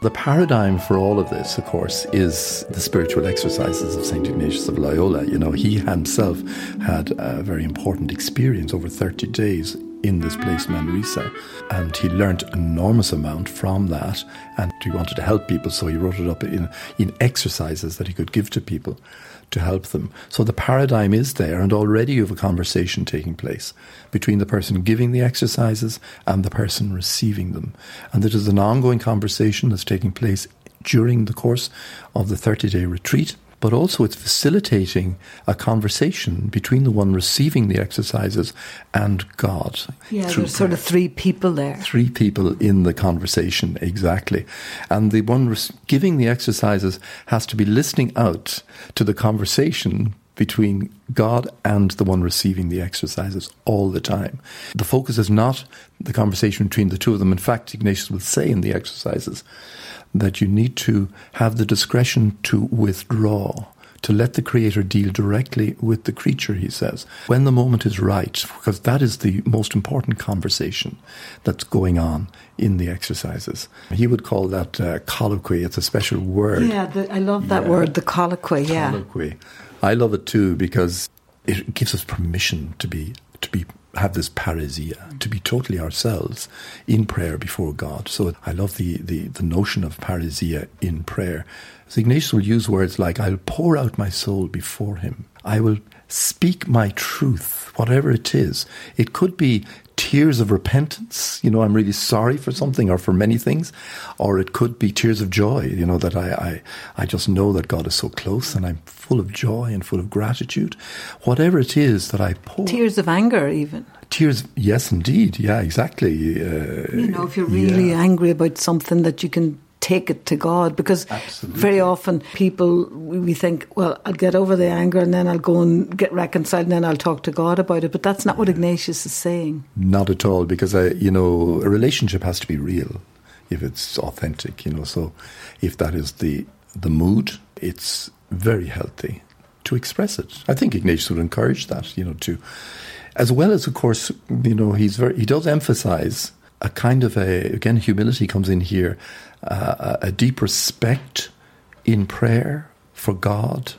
The paradigm for all of this, of course, is the spiritual exercises of St. Ignatius of Loyola. You know, he himself had a very important experience over 30 days in this place, Manresa, and he learnt enormous amount from that. And he wanted to help people, so he wrote it up in, in exercises that he could give to people to help them. So the paradigm is there, and already you have a conversation taking place between the person giving the exercises and the person receiving them. And it is an ongoing conversation that's taking place during the course of the 30 day retreat but also it's facilitating a conversation between the one receiving the exercises and God. Yeah, there's sort of three people there. Three people in the conversation, exactly. And the one giving the exercises has to be listening out to the conversation between God and the one receiving the exercises all the time. The focus is not the conversation between the two of them. In fact, Ignatius will say in the exercises that you need to have the discretion to withdraw, to let the Creator deal directly with the creature, he says, when the moment is right, because that is the most important conversation that's going on in the exercises. He would call that uh, colloquy. It's a special word. Yeah, the, I love that yeah. word, the colloquy. Yeah, colloquy. I love it too because it gives us permission to be to be have this parrhesia, to be totally ourselves in prayer before God. So I love the, the, the notion of parrhesia in prayer. So Ignatius will use words like, I'll pour out my soul before him. I will speak my truth, whatever it is. It could be tears of repentance, you know, I'm really sorry for something or for many things, or it could be tears of joy, you know, that I, I, I just know that God is so close and I'm full of joy and full of gratitude. Whatever it is that I pour. Tears of anger, even. Tears, yes, indeed. Yeah, exactly. Uh, you know, if you're really yeah. angry about something that you can take it to God because Absolutely. very often people we think, well, I'll get over the anger and then I'll go and get reconciled and then I'll talk to God about it. But that's not what Ignatius is saying. Not at all, because I, you know, a relationship has to be real if it's authentic. You know, so if that is the the mood, it's very healthy to express it. I think Ignatius would encourage that. You know, to as well as of course, you know, he's very he does emphasize a kind of a again humility comes in here, uh, a deep respect in prayer for God,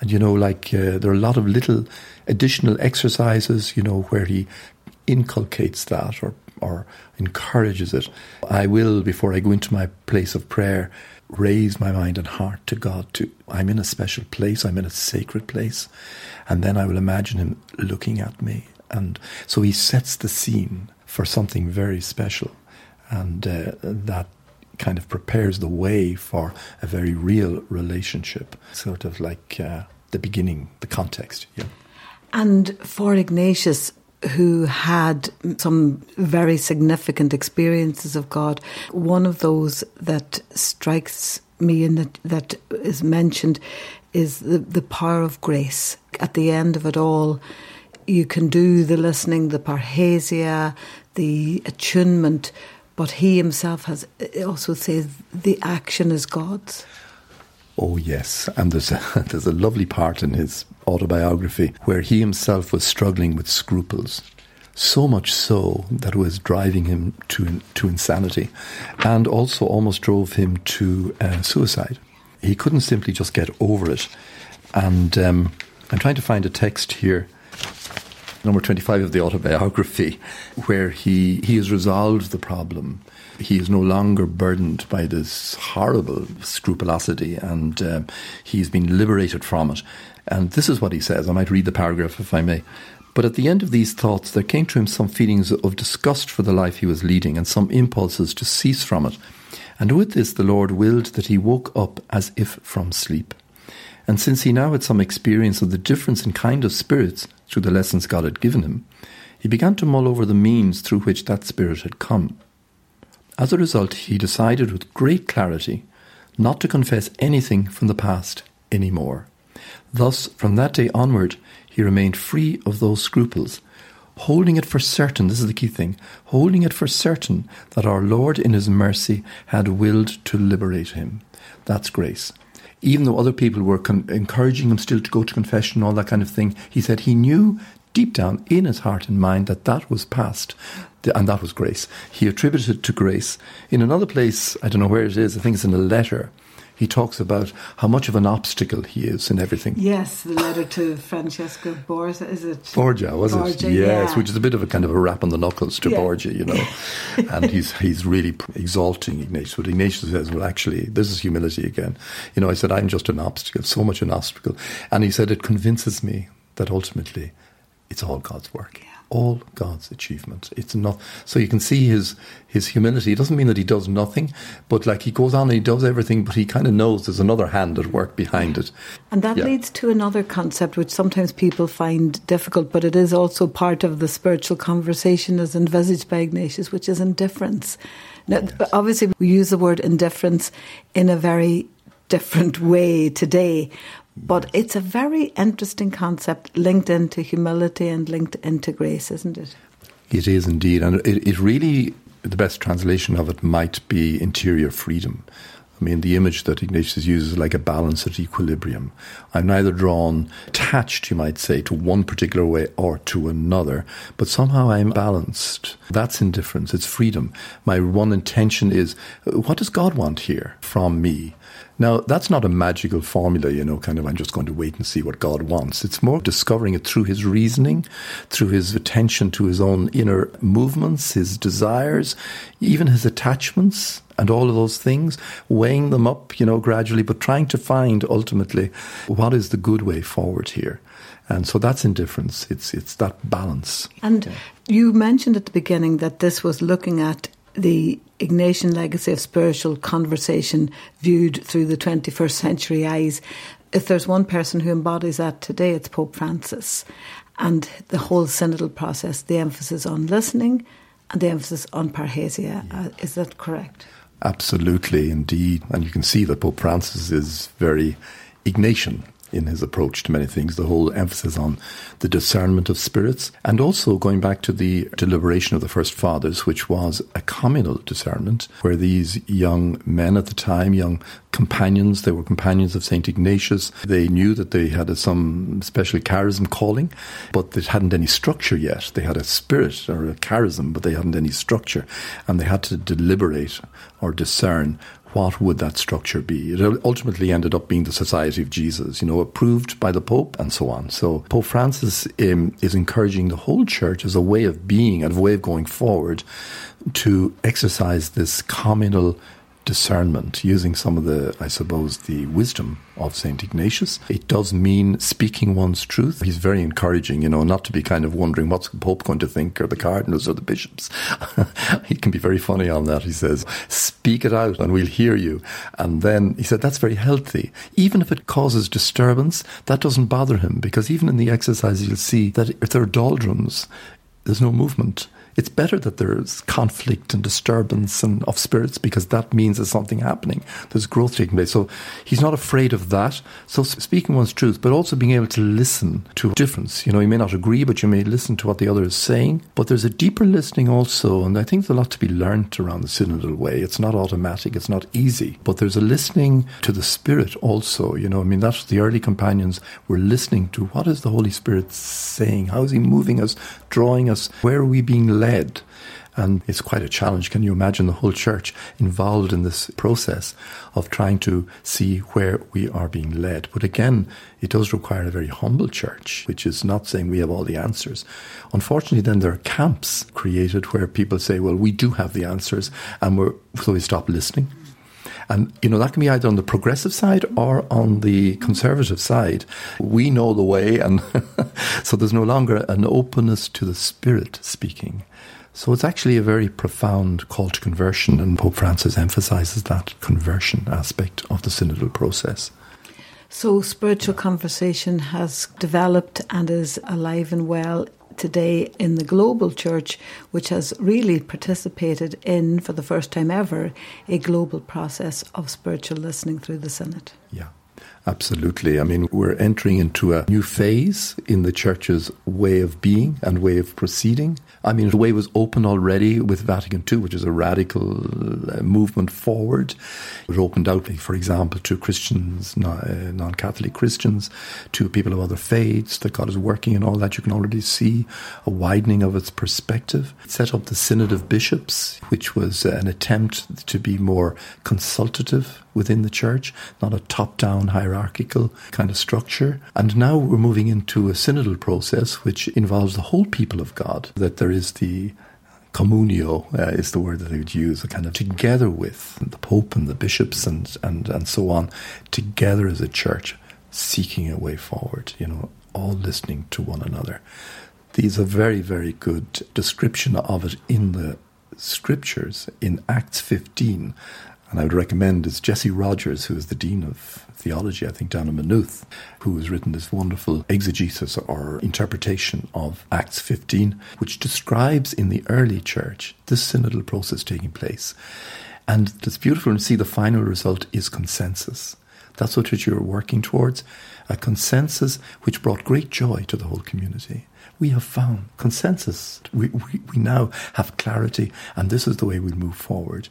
and you know, like uh, there are a lot of little additional exercises, you know, where he inculcates that or or encourages it. I will before I go into my place of prayer raise my mind and heart to God to I'm in a special place, I'm in a sacred place, and then I will imagine him looking at me. And so he sets the scene for something very special. And uh, that kind of prepares the way for a very real relationship, sort of like uh, the beginning, the context. Yeah. And for Ignatius, who had some very significant experiences of God, one of those that strikes me and that, that is mentioned is the, the power of grace. At the end of it all, you can do the listening, the parrhesia, the attunement, but he himself has also says the action is God's. Oh yes, and there's a, there's a lovely part in his autobiography where he himself was struggling with scruples, so much so that it was driving him to to insanity, and also almost drove him to uh, suicide. He couldn't simply just get over it, and um, I'm trying to find a text here number 25 of the autobiography, where he, he has resolved the problem. He is no longer burdened by this horrible scrupulosity and uh, he's been liberated from it. And this is what he says. I might read the paragraph if I may. But at the end of these thoughts, there came to him some feelings of disgust for the life he was leading and some impulses to cease from it. And with this, the Lord willed that he woke up as if from sleep. And since he now had some experience of the difference in kind of spirits through the lessons God had given him, he began to mull over the means through which that spirit had come. As a result, he decided with great clarity not to confess anything from the past any more. Thus, from that day onward, he remained free of those scruples, holding it for certain, this is the key thing, holding it for certain that our Lord in his mercy had willed to liberate him. That's grace even though other people were con- encouraging him still to go to confession and all that kind of thing, he said he knew deep down in his heart and mind that that was past and that was grace. He attributed it to grace. In another place, I don't know where it is, I think it's in a letter, he talks about how much of an obstacle he is in everything. Yes, the letter to Francesco Borgia, is it? Borgia, was Borgia, it? Yes, yeah. which is a bit of a kind of a rap on the knuckles to yeah. Borgia, you know. and he's he's really exalting Ignatius. But Ignatius says, well, actually, this is humility again. You know, I said, I'm just an obstacle, so much an obstacle. And he said, it convinces me that ultimately it's all God's work. Yeah all God's achievement. It's not so you can see his his humility. It doesn't mean that he does nothing, but like he goes on and he does everything, but he kind of knows there's another hand at work behind it. And that yeah. leads to another concept which sometimes people find difficult, but it is also part of the spiritual conversation as envisaged by Ignatius, which is indifference. Now, yes. obviously, we use the word indifference in a very different way today, but it's a very interesting concept linked into humility and linked into grace, isn't it? It is indeed. And it, it really, the best translation of it might be interior freedom. Mean, the image that Ignatius uses like a balance at equilibrium. I'm neither drawn, attached, you might say, to one particular way or to another, but somehow I'm balanced. That's indifference. It's freedom. My one intention is, what does God want here from me? Now, that's not a magical formula, you know, kind of, I'm just going to wait and see what God wants. It's more discovering it through his reasoning, through his attention to his own inner movements, his desires, even his attachments, and all of those things, weighing them up, you know, gradually, but trying to find ultimately what is the good way forward here. And so that's indifference. It's it's that balance. And yeah. you mentioned at the beginning that this was looking at the Ignatian legacy of spiritual conversation viewed through the 21st century eyes. If there's one person who embodies that today, it's Pope Francis. And the whole synodal process, the emphasis on listening and the emphasis on parrhesia. Uh, is that correct? Absolutely, indeed. And you can see that Pope Francis is very Ignatian in his approach to many things, the whole emphasis on the discernment of spirits, and also going back to the deliberation of the first fathers, which was a communal discernment, where these young men at the time, young companions, they were companions of St. Ignatius, they knew that they had a, some special charism calling, but they hadn't any structure yet. They had a spirit or a charism, but they hadn't any structure, and they had to deliberate or discern what would that structure be? It ultimately ended up being the Society of Jesus, you know, approved by the Pope and so on. So Pope Francis um, is encouraging the whole church as a way of being and a way of going forward to exercise this communal discernment, using some of the, I suppose, the wisdom of St. Ignatius. It does mean speaking one's truth. He's very encouraging, you know, not to be kind of wondering what's the Pope going to think or the cardinals or the bishops. he can be very funny on that. He says, speak it out and we'll hear you. And then he said, that's very healthy. Even if it causes disturbance, that doesn't bother him because even in the exercise, you'll see that if there are doldrums, there's no movement it's better that there's conflict and disturbance and of spirits because that means there's something happening. There's growth taking place. So he's not afraid of that. So speaking one's truth, but also being able to listen to difference. You know, you may not agree, but you may listen to what the other is saying. But there's a deeper listening also, and I think there's a lot to be learned around the synodal way. It's not automatic, it's not easy, but there's a listening to the Spirit also. You know, I mean, that's the early companions were listening to what is the Holy Spirit saying? How is He moving us, drawing us? Where are we being led? Led. And it's quite a challenge. Can you imagine the whole church involved in this process of trying to see where we are being led? But again, it does require a very humble church, which is not saying we have all the answers. Unfortunately, then there are camps created where people say, well, we do have the answers, and we're, so we stop listening. And, you know, that can be either on the progressive side or on the conservative side. We know the way, and so there's no longer an openness to the Spirit speaking. So it's actually a very profound call to conversion, and Pope Francis emphasizes that conversion aspect of the synodal process. So, spiritual conversation has developed and is alive and well today in the global church, which has really participated in, for the first time ever, a global process of spiritual listening through the Synod. Yeah. Absolutely. I mean, we're entering into a new phase in the church's way of being and way of proceeding. I mean, the way was open already with Vatican II, which is a radical uh, movement forward. It opened out, for example, to Christians, uh, non Catholic Christians, to people of other faiths, that God is working and all that. You can already see a widening of its perspective. It set up the Synod of Bishops, which was an attempt to be more consultative within the church, not a top down hierarchical kind of structure. And now we're moving into a synodal process which involves the whole people of God, that there is the communio uh, is the word that they would use, a kind of together with the Pope and the bishops and, and, and so on, together as a church, seeking a way forward, you know, all listening to one another. These are very, very good description of it in the scriptures in Acts 15 and I would recommend is Jessie Rogers, who is the Dean of Theology, I think, down in Maynooth, who has written this wonderful exegesis or interpretation of Acts 15, which describes in the early church this synodal process taking place. And it's beautiful to see the final result is consensus. That's what you're working towards a consensus which brought great joy to the whole community. We have found consensus. We, we, we now have clarity, and this is the way we'll move forward.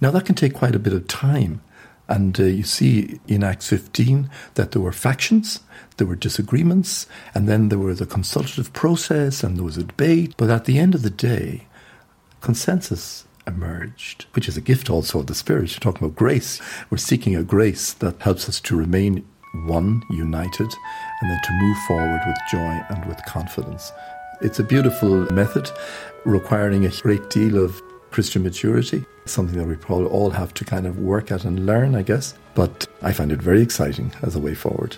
Now, that can take quite a bit of time. And uh, you see in Acts 15 that there were factions, there were disagreements, and then there was a consultative process and there was a debate. But at the end of the day, consensus emerged, which is a gift also of the Spirit. You're talking about grace. We're seeking a grace that helps us to remain one, united, and then to move forward with joy and with confidence. It's a beautiful method requiring a great deal of Christian maturity, something that we probably all have to kind of work at and learn, I guess. But I find it very exciting as a way forward.